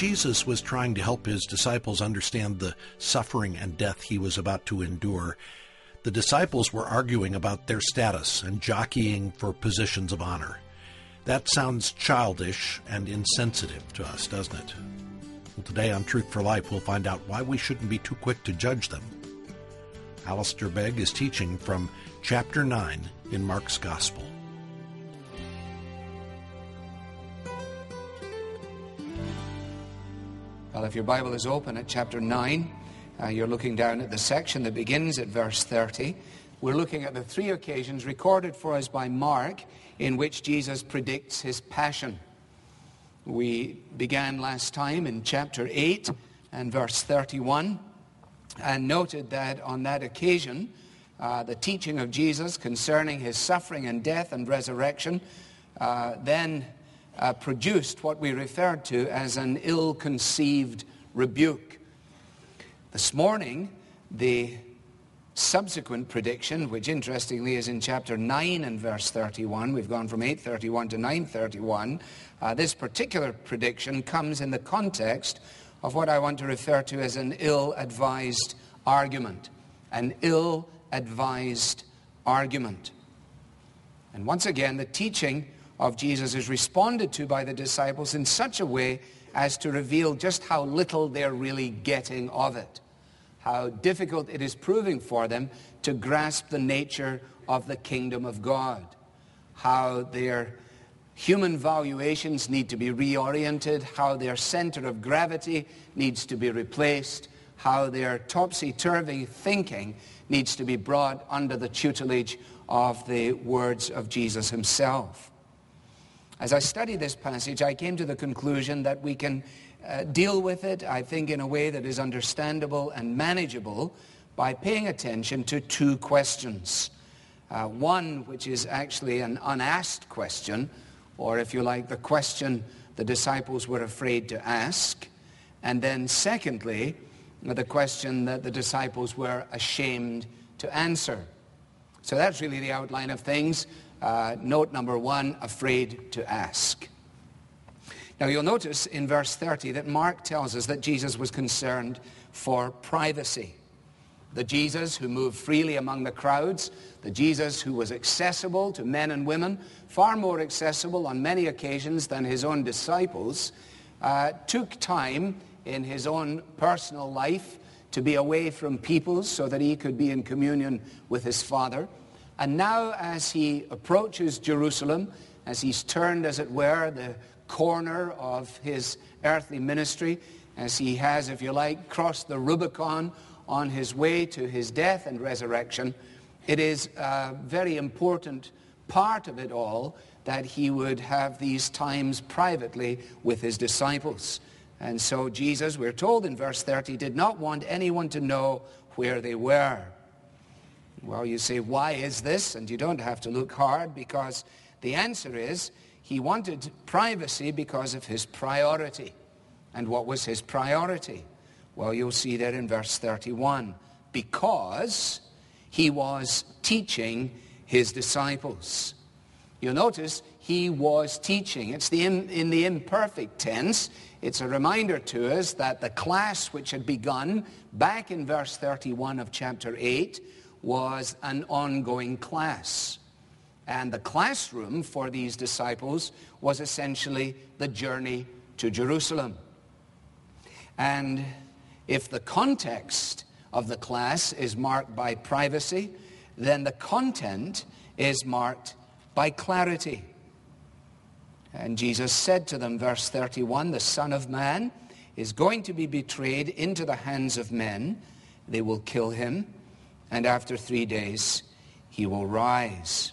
Jesus was trying to help his disciples understand the suffering and death he was about to endure, the disciples were arguing about their status and jockeying for positions of honor. That sounds childish and insensitive to us, doesn't it? Well, today on Truth for Life, we'll find out why we shouldn't be too quick to judge them. Alistair Begg is teaching from chapter 9 in Mark's Gospel. Well, if your Bible is open at chapter 9, uh, you're looking down at the section that begins at verse 30. We're looking at the three occasions recorded for us by Mark in which Jesus predicts his passion. We began last time in chapter 8 and verse 31 and noted that on that occasion, uh, the teaching of Jesus concerning his suffering and death and resurrection uh, then uh, produced what we referred to as an ill conceived rebuke. This morning, the subsequent prediction, which interestingly is in chapter 9 and verse 31, we've gone from 831 to 931, uh, this particular prediction comes in the context of what I want to refer to as an ill advised argument. An ill advised argument. And once again, the teaching of Jesus is responded to by the disciples in such a way as to reveal just how little they're really getting of it, how difficult it is proving for them to grasp the nature of the kingdom of God, how their human valuations need to be reoriented, how their center of gravity needs to be replaced, how their topsy-turvy thinking needs to be brought under the tutelage of the words of Jesus himself. As I studied this passage, I came to the conclusion that we can uh, deal with it, I think, in a way that is understandable and manageable by paying attention to two questions. Uh, one, which is actually an unasked question, or if you like, the question the disciples were afraid to ask. And then, secondly, the question that the disciples were ashamed to answer. So that's really the outline of things. Uh, note number one, afraid to ask. Now you'll notice in verse 30 that Mark tells us that Jesus was concerned for privacy. The Jesus who moved freely among the crowds, the Jesus who was accessible to men and women, far more accessible on many occasions than his own disciples, uh, took time in his own personal life to be away from people so that he could be in communion with his Father. And now as he approaches Jerusalem, as he's turned, as it were, the corner of his earthly ministry, as he has, if you like, crossed the Rubicon on his way to his death and resurrection, it is a very important part of it all that he would have these times privately with his disciples. And so Jesus, we're told in verse 30, did not want anyone to know where they were. Well, you say, why is this? And you don't have to look hard because the answer is he wanted privacy because of his priority. And what was his priority? Well, you'll see there in verse 31. Because he was teaching his disciples. You'll notice he was teaching. It's the in, in the imperfect tense. It's a reminder to us that the class which had begun back in verse 31 of chapter 8 was an ongoing class. And the classroom for these disciples was essentially the journey to Jerusalem. And if the context of the class is marked by privacy, then the content is marked by clarity. And Jesus said to them, verse 31, the Son of Man is going to be betrayed into the hands of men. They will kill him and after three days he will rise.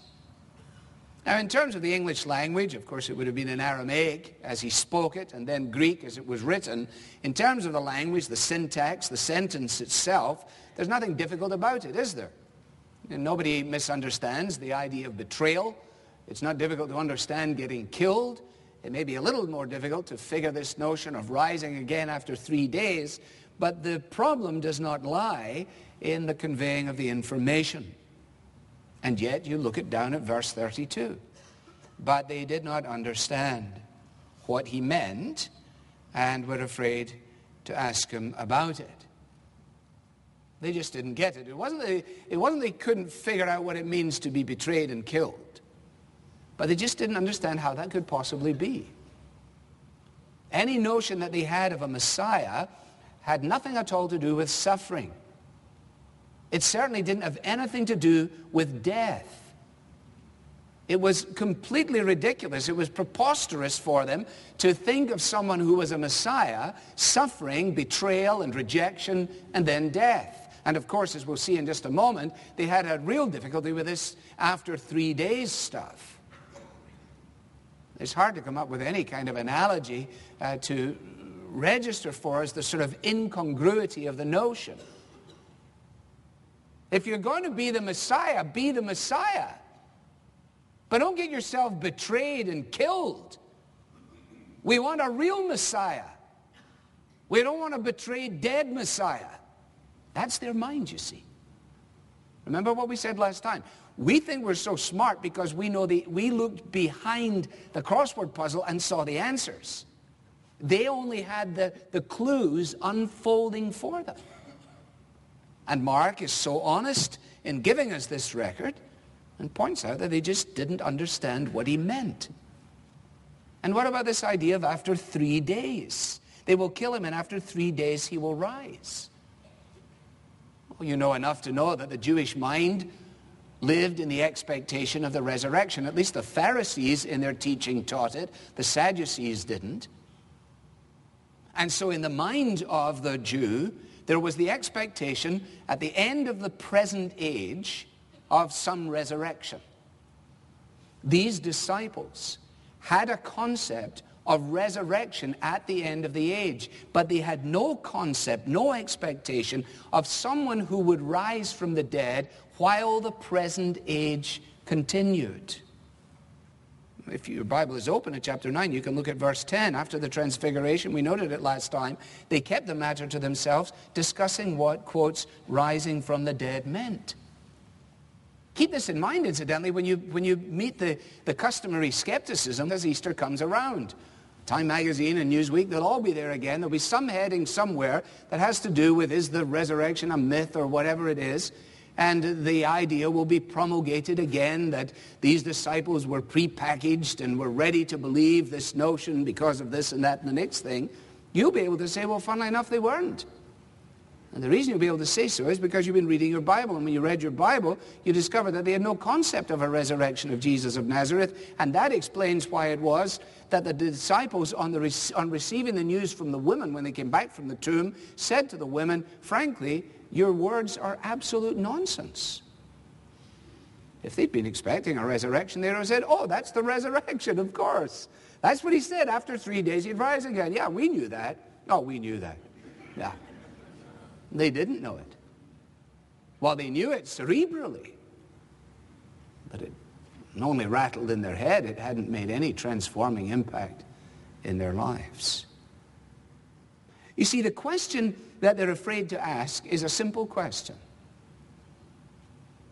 Now, in terms of the English language, of course, it would have been in Aramaic as he spoke it, and then Greek as it was written. In terms of the language, the syntax, the sentence itself, there's nothing difficult about it, is there? And nobody misunderstands the idea of betrayal. It's not difficult to understand getting killed. It may be a little more difficult to figure this notion of rising again after three days, but the problem does not lie in the conveying of the information. And yet you look it down at verse 32. But they did not understand what he meant and were afraid to ask him about it. They just didn't get it. It wasn't, they, it wasn't they couldn't figure out what it means to be betrayed and killed, but they just didn't understand how that could possibly be. Any notion that they had of a Messiah had nothing at all to do with suffering. It certainly didn't have anything to do with death. It was completely ridiculous. It was preposterous for them to think of someone who was a Messiah suffering betrayal and rejection and then death. And of course, as we'll see in just a moment, they had a real difficulty with this after three days stuff. It's hard to come up with any kind of analogy uh, to register for us the sort of incongruity of the notion. If you're going to be the Messiah, be the Messiah. But don't get yourself betrayed and killed. We want a real Messiah. We don't want a betrayed dead Messiah. That's their mind, you see. Remember what we said last time? We think we're so smart because we know the, we looked behind the crossword puzzle and saw the answers. They only had the, the clues unfolding for them. And Mark is so honest in giving us this record and points out that they just didn't understand what he meant. And what about this idea of after three days? They will kill him and after three days he will rise. Well, you know enough to know that the Jewish mind lived in the expectation of the resurrection. At least the Pharisees in their teaching taught it. The Sadducees didn't. And so in the mind of the Jew, there was the expectation at the end of the present age of some resurrection. These disciples had a concept of resurrection at the end of the age, but they had no concept, no expectation of someone who would rise from the dead while the present age continued. If your Bible is open at chapter 9, you can look at verse 10. After the transfiguration, we noted it last time, they kept the matter to themselves, discussing what, quotes, rising from the dead meant. Keep this in mind, incidentally, when you, when you meet the, the customary skepticism as Easter comes around. Time Magazine and Newsweek, they'll all be there again. There'll be some heading somewhere that has to do with is the resurrection a myth or whatever it is. And the idea will be promulgated again that these disciples were prepackaged and were ready to believe this notion because of this and that and the next thing. You'll be able to say, well, funnily enough, they weren't. And the reason you'll be able to say so is because you've been reading your Bible. And when you read your Bible, you discover that they had no concept of a resurrection of Jesus of Nazareth. And that explains why it was that the disciples, on, the, on receiving the news from the women when they came back from the tomb, said to the women, frankly, your words are absolute nonsense. If they'd been expecting a resurrection, they'd have said, oh, that's the resurrection, of course. That's what he said. After three days, he'd rise again. Yeah, we knew that. Oh, we knew that. Yeah. They didn't know it. Well, they knew it cerebrally, but it only rattled in their head. It hadn't made any transforming impact in their lives. You see, the question that they're afraid to ask is a simple question.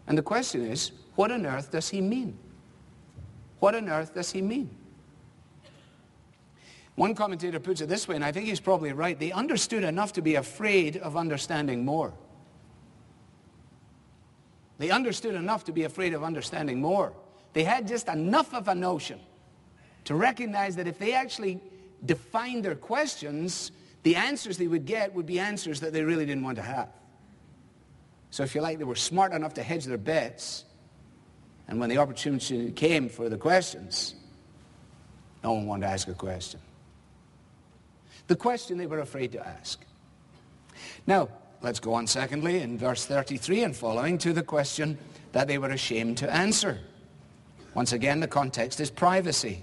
And the question is, what on earth does he mean? What on earth does he mean? One commentator puts it this way, and I think he's probably right. They understood enough to be afraid of understanding more. They understood enough to be afraid of understanding more. They had just enough of a notion to recognize that if they actually defined their questions, the answers they would get would be answers that they really didn't want to have. So if you like, they were smart enough to hedge their bets. And when the opportunity came for the questions, no one wanted to ask a question. The question they were afraid to ask. Now, let's go on secondly in verse 33 and following to the question that they were ashamed to answer. Once again, the context is privacy.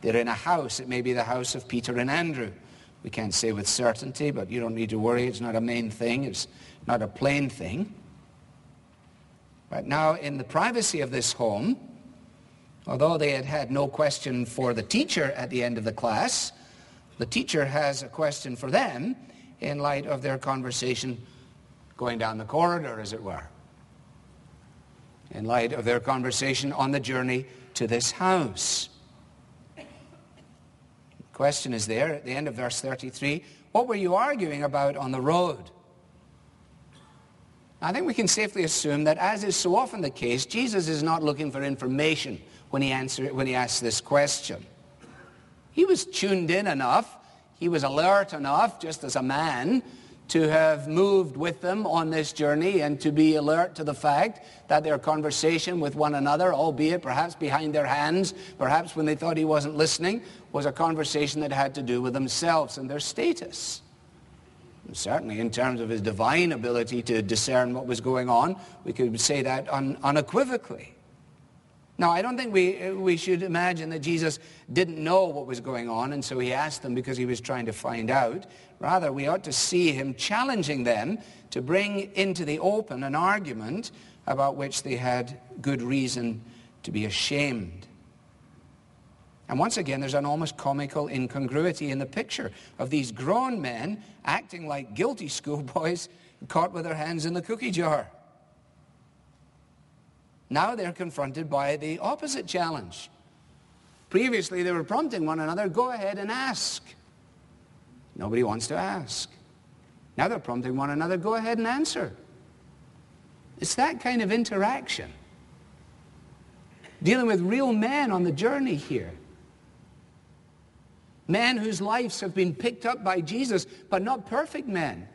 They're in a house. It may be the house of Peter and Andrew. We can't say with certainty, but you don't need to worry. It's not a main thing. It's not a plain thing. But now, in the privacy of this home, although they had had no question for the teacher at the end of the class, the teacher has a question for them in light of their conversation going down the corridor, as it were. In light of their conversation on the journey to this house. The question is there at the end of verse 33. What were you arguing about on the road? I think we can safely assume that, as is so often the case, Jesus is not looking for information when he, answer, when he asks this question. He was tuned in enough, he was alert enough, just as a man, to have moved with them on this journey and to be alert to the fact that their conversation with one another, albeit perhaps behind their hands, perhaps when they thought he wasn't listening, was a conversation that had to do with themselves and their status. And certainly in terms of his divine ability to discern what was going on, we could say that un- unequivocally. Now, I don't think we, we should imagine that Jesus didn't know what was going on, and so he asked them because he was trying to find out. Rather, we ought to see him challenging them to bring into the open an argument about which they had good reason to be ashamed. And once again, there's an almost comical incongruity in the picture of these grown men acting like guilty schoolboys caught with their hands in the cookie jar. Now they're confronted by the opposite challenge. Previously, they were prompting one another, go ahead and ask. Nobody wants to ask. Now they're prompting one another, go ahead and answer. It's that kind of interaction. Dealing with real men on the journey here. Men whose lives have been picked up by Jesus, but not perfect men.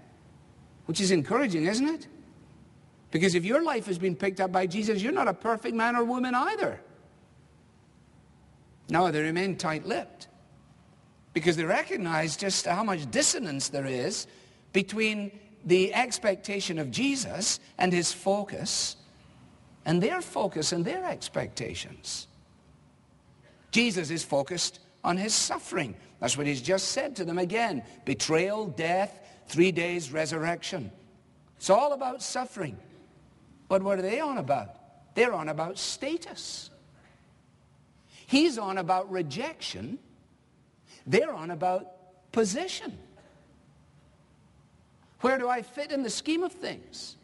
Which is encouraging, isn't it? Because if your life has been picked up by Jesus, you're not a perfect man or woman either. No, they remain tight-lipped. Because they recognize just how much dissonance there is between the expectation of Jesus and his focus and their focus and their expectations. Jesus is focused on his suffering. That's what he's just said to them again. Betrayal, death, three days resurrection. It's all about suffering. But what are they on about? They're on about status. He's on about rejection. They're on about position. Where do I fit in the scheme of things?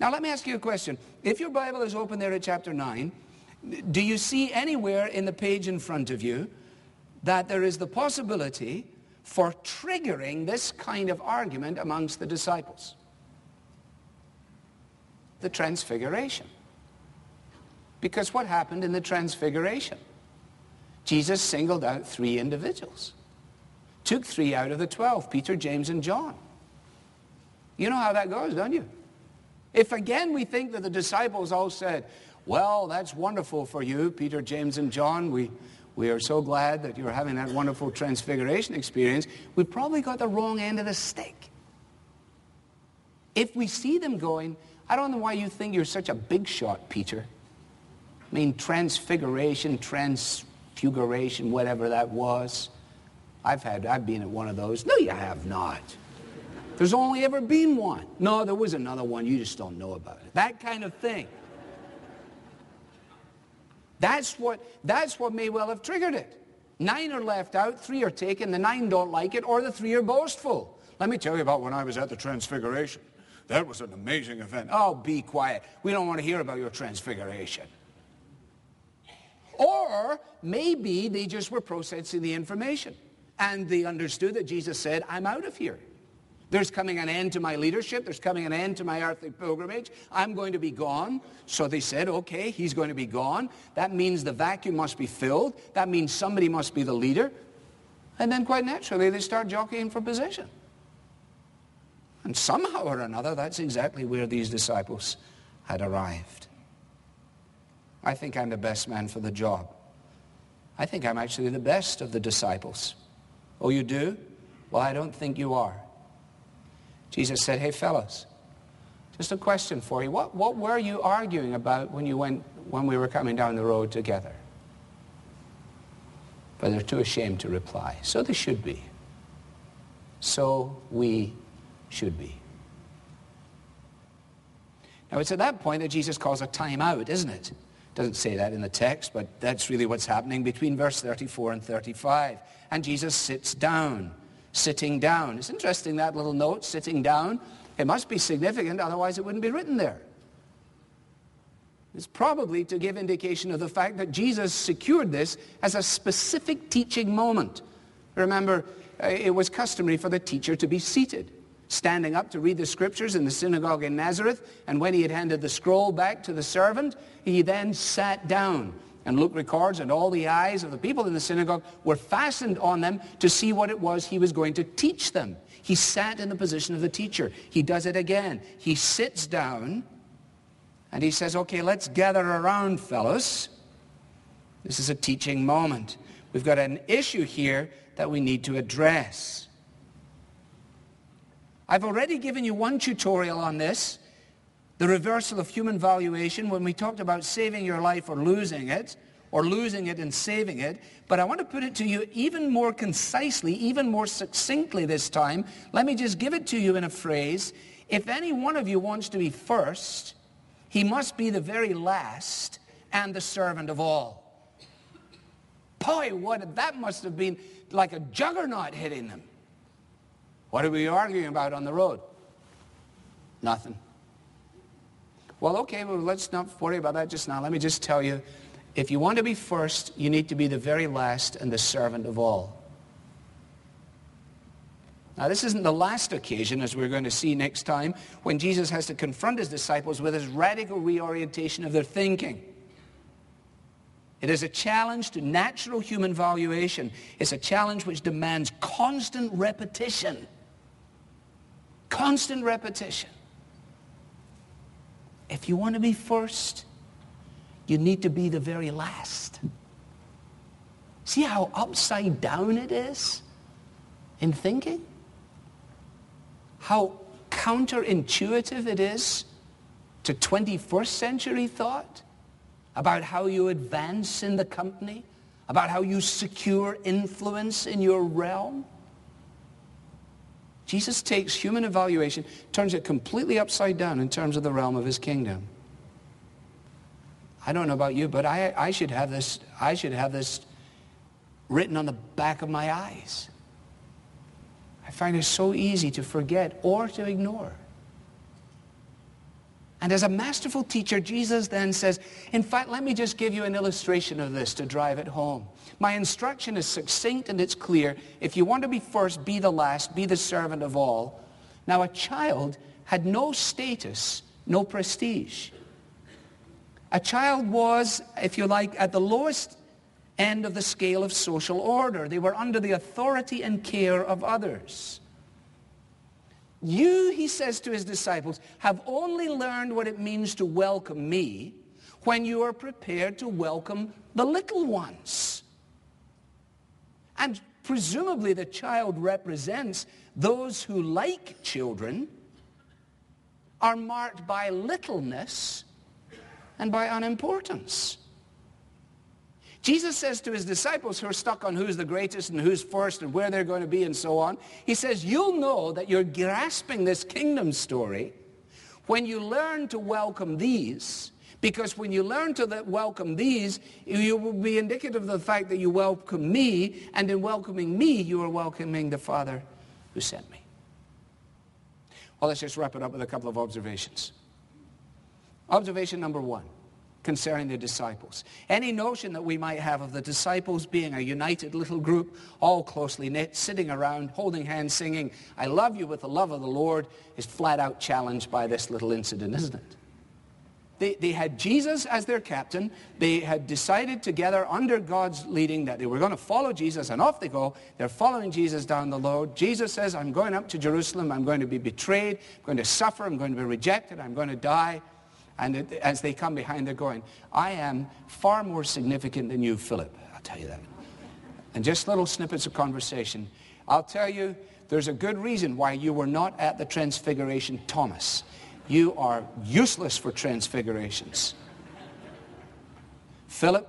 Now let me ask you a question. If your Bible is open there at chapter 9, do you see anywhere in the page in front of you that there is the possibility for triggering this kind of argument amongst the disciples? The transfiguration. Because what happened in the transfiguration? Jesus singled out three individuals. Took three out of the twelve, Peter, James, and John. You know how that goes, don't you? If again we think that the disciples all said, well, that's wonderful for you, Peter, James, and John. We, we are so glad that you're having that wonderful transfiguration experience. We probably got the wrong end of the stick. If we see them going, I don't know why you think you're such a big shot, Peter. I mean, transfiguration, transfiguration, whatever that was. I've had, I've been at one of those. No, you have not. There's only ever been one. No, there was another one. You just don't know about it. That kind of thing. That's what, that's what may well have triggered it. Nine are left out, three are taken, the nine don't like it, or the three are boastful. Let me tell you about when I was at the Transfiguration. That was an amazing event. Oh, be quiet. We don't want to hear about your transfiguration. Or maybe they just were processing the information and they understood that Jesus said, I'm out of here. There's coming an end to my leadership. There's coming an end to my earthly pilgrimage. I'm going to be gone. So they said, okay, he's going to be gone. That means the vacuum must be filled. That means somebody must be the leader. And then quite naturally, they start jockeying for position. And somehow or another, that's exactly where these disciples had arrived. I think I'm the best man for the job. I think I'm actually the best of the disciples. Oh, you do? Well, I don't think you are. Jesus said, hey, fellows, just a question for you. What, what were you arguing about when, you went, when we were coming down the road together? But they're too ashamed to reply. So they should be. So we should be. Now, it's at that point that Jesus calls a time out, isn't it? Doesn't say that in the text, but that's really what's happening between verse 34 and 35. And Jesus sits down, sitting down. It's interesting, that little note, sitting down. It must be significant, otherwise it wouldn't be written there. It's probably to give indication of the fact that Jesus secured this as a specific teaching moment. Remember, uh, it was customary for the teacher to be seated, standing up to read the scriptures in the synagogue in Nazareth, and when he had handed the scroll back to the servant, he then sat down. And Luke records, and all the eyes of the people in the synagogue were fastened on them to see what it was he was going to teach them. He sat in the position of the teacher. He does it again. He sits down and he says, okay, let's gather around, fellows. This is a teaching moment. We've got an issue here that we need to address. I've already given you one tutorial on this, the reversal of human valuation, when we talked about saving your life or losing it, or losing it and saving it. But I want to put it to you even more concisely, even more succinctly this time. Let me just give it to you in a phrase. If any one of you wants to be first, he must be the very last and the servant of all. Boy, what that must have been like a juggernaut hitting them. What are we arguing about on the road? Nothing. Well, okay, well, let's not worry about that just now. Let me just tell you, if you want to be first, you need to be the very last and the servant of all. Now, this isn't the last occasion, as we're going to see next time, when Jesus has to confront his disciples with his radical reorientation of their thinking. It is a challenge to natural human valuation. It's a challenge which demands constant repetition. Constant repetition. If you want to be first, you need to be the very last. See how upside down it is in thinking? how counterintuitive it is to 21st century thought about how you advance in the company, about how you secure influence in your realm. Jesus takes human evaluation, turns it completely upside down in terms of the realm of his kingdom. I don't know about you, but I, I should have this, I should have this written on the back of my eyes. I find it so easy to forget or to ignore. And as a masterful teacher, Jesus then says, in fact, let me just give you an illustration of this to drive it home. My instruction is succinct and it's clear. If you want to be first, be the last, be the servant of all. Now, a child had no status, no prestige. A child was, if you like, at the lowest end of the scale of social order. They were under the authority and care of others. You, he says to his disciples, have only learned what it means to welcome me when you are prepared to welcome the little ones. And presumably the child represents those who, like children, are marked by littleness and by unimportance. Jesus says to his disciples who are stuck on who's the greatest and who's first and where they're going to be and so on, he says, you'll know that you're grasping this kingdom story when you learn to welcome these. Because when you learn to welcome these, you will be indicative of the fact that you welcome me, and in welcoming me, you are welcoming the Father who sent me. Well, let's just wrap it up with a couple of observations. Observation number one concerning the disciples. Any notion that we might have of the disciples being a united little group, all closely knit, sitting around, holding hands, singing, I love you with the love of the Lord, is flat out challenged by this little incident, isn't it? They, they had Jesus as their captain. They had decided together under God's leading that they were going to follow Jesus, and off they go. They're following Jesus down the road. Jesus says, I'm going up to Jerusalem. I'm going to be betrayed. I'm going to suffer. I'm going to be rejected. I'm going to die. And it, as they come behind, they're going, I am far more significant than you, Philip. I'll tell you that. And just little snippets of conversation. I'll tell you, there's a good reason why you were not at the transfiguration, Thomas. You are useless for transfigurations. Philip,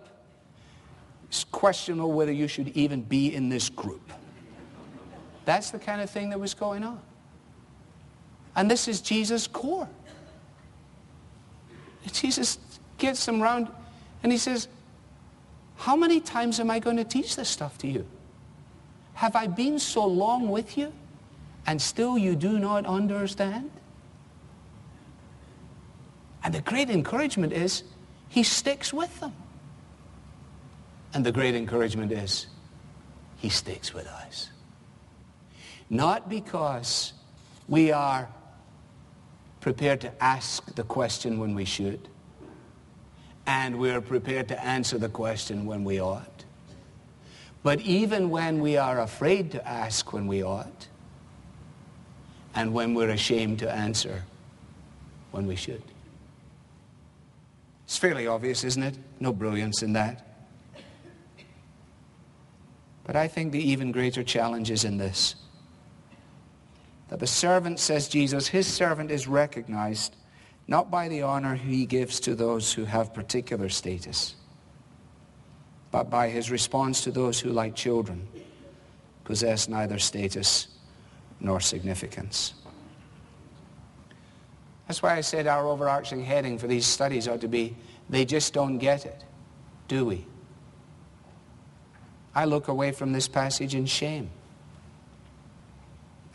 it's questionable whether you should even be in this group. That's the kind of thing that was going on. And this is Jesus' core. Jesus gets them round and he says, how many times am I going to teach this stuff to you? Have I been so long with you and still you do not understand? And the great encouragement is, he sticks with them. And the great encouragement is he sticks with us. Not because we are prepared to ask the question when we should, and we're prepared to answer the question when we ought. But even when we are afraid to ask when we ought, and when we're ashamed to answer when we should. It's fairly obvious, isn't it? No brilliance in that. But I think the even greater challenge is in this. That the servant, says Jesus, his servant is recognized not by the honor he gives to those who have particular status, but by his response to those who, like children, possess neither status nor significance. That's why I said our overarching heading for these studies ought to be, they just don't get it, do we? I look away from this passage in shame.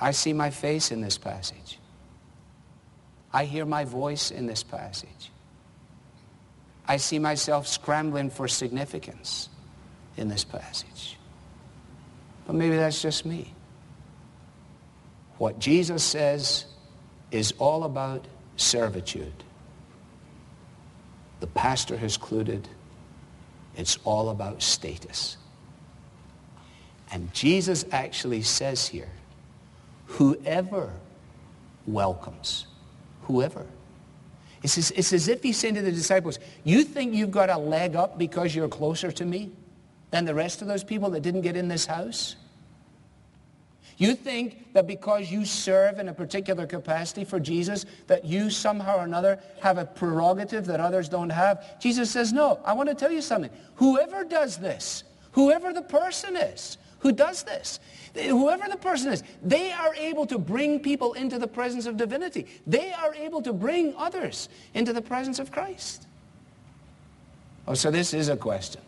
I see my face in this passage. I hear my voice in this passage. I see myself scrambling for significance in this passage. But maybe that's just me. What Jesus says is all about servitude. The pastor has concluded it's all about status. And Jesus actually says here, whoever welcomes, whoever. It's as, it's as if he's saying to the disciples, you think you've got a leg up because you're closer to me than the rest of those people that didn't get in this house? You think that because you serve in a particular capacity for Jesus, that you somehow or another have a prerogative that others don't have? Jesus says, no, I want to tell you something. Whoever does this, whoever the person is who does this, whoever the person is, they are able to bring people into the presence of divinity. They are able to bring others into the presence of Christ. Oh, so this is a question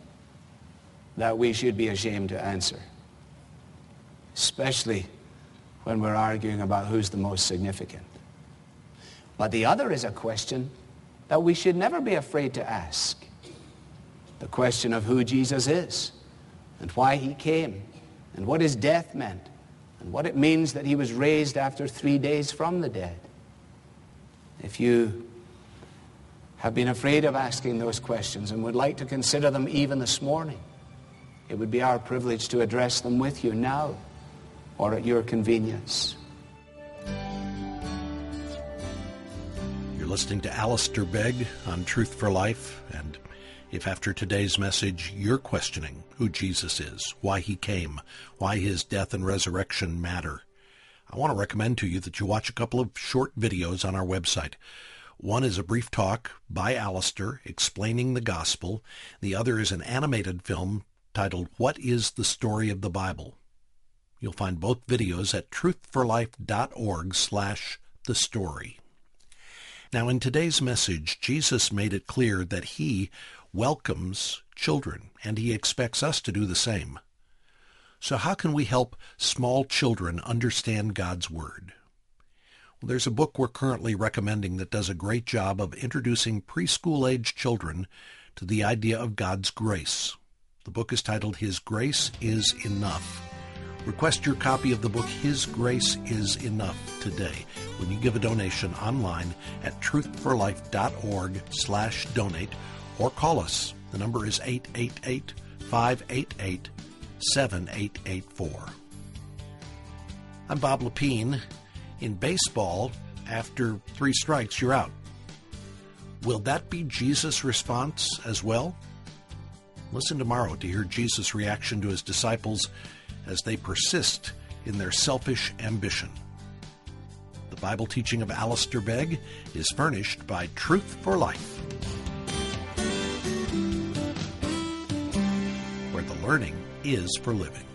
that we should be ashamed to answer especially when we're arguing about who's the most significant. But the other is a question that we should never be afraid to ask. The question of who Jesus is and why he came and what his death meant and what it means that he was raised after three days from the dead. If you have been afraid of asking those questions and would like to consider them even this morning, it would be our privilege to address them with you now or at your convenience. You're listening to Alistair Begg on Truth for Life, and if after today's message you're questioning who Jesus is, why he came, why his death and resurrection matter, I want to recommend to you that you watch a couple of short videos on our website. One is a brief talk by Alistair explaining the gospel. The other is an animated film titled What is the Story of the Bible? You'll find both videos at truthforlife.org slash the story. Now, in today's message, Jesus made it clear that he welcomes children, and he expects us to do the same. So how can we help small children understand God's Word? Well, there's a book we're currently recommending that does a great job of introducing preschool-age children to the idea of God's grace. The book is titled His Grace is Enough. Request your copy of the book His Grace is Enough today when you give a donation online at truthforlife.org slash donate or call us. The number is 888-588-7884. I'm Bob Lepine. In baseball, after three strikes, you're out. Will that be Jesus' response as well? Listen tomorrow to hear Jesus' reaction to his disciples as they persist in their selfish ambition. The Bible teaching of Alistair Begg is furnished by Truth for Life, learning is for living.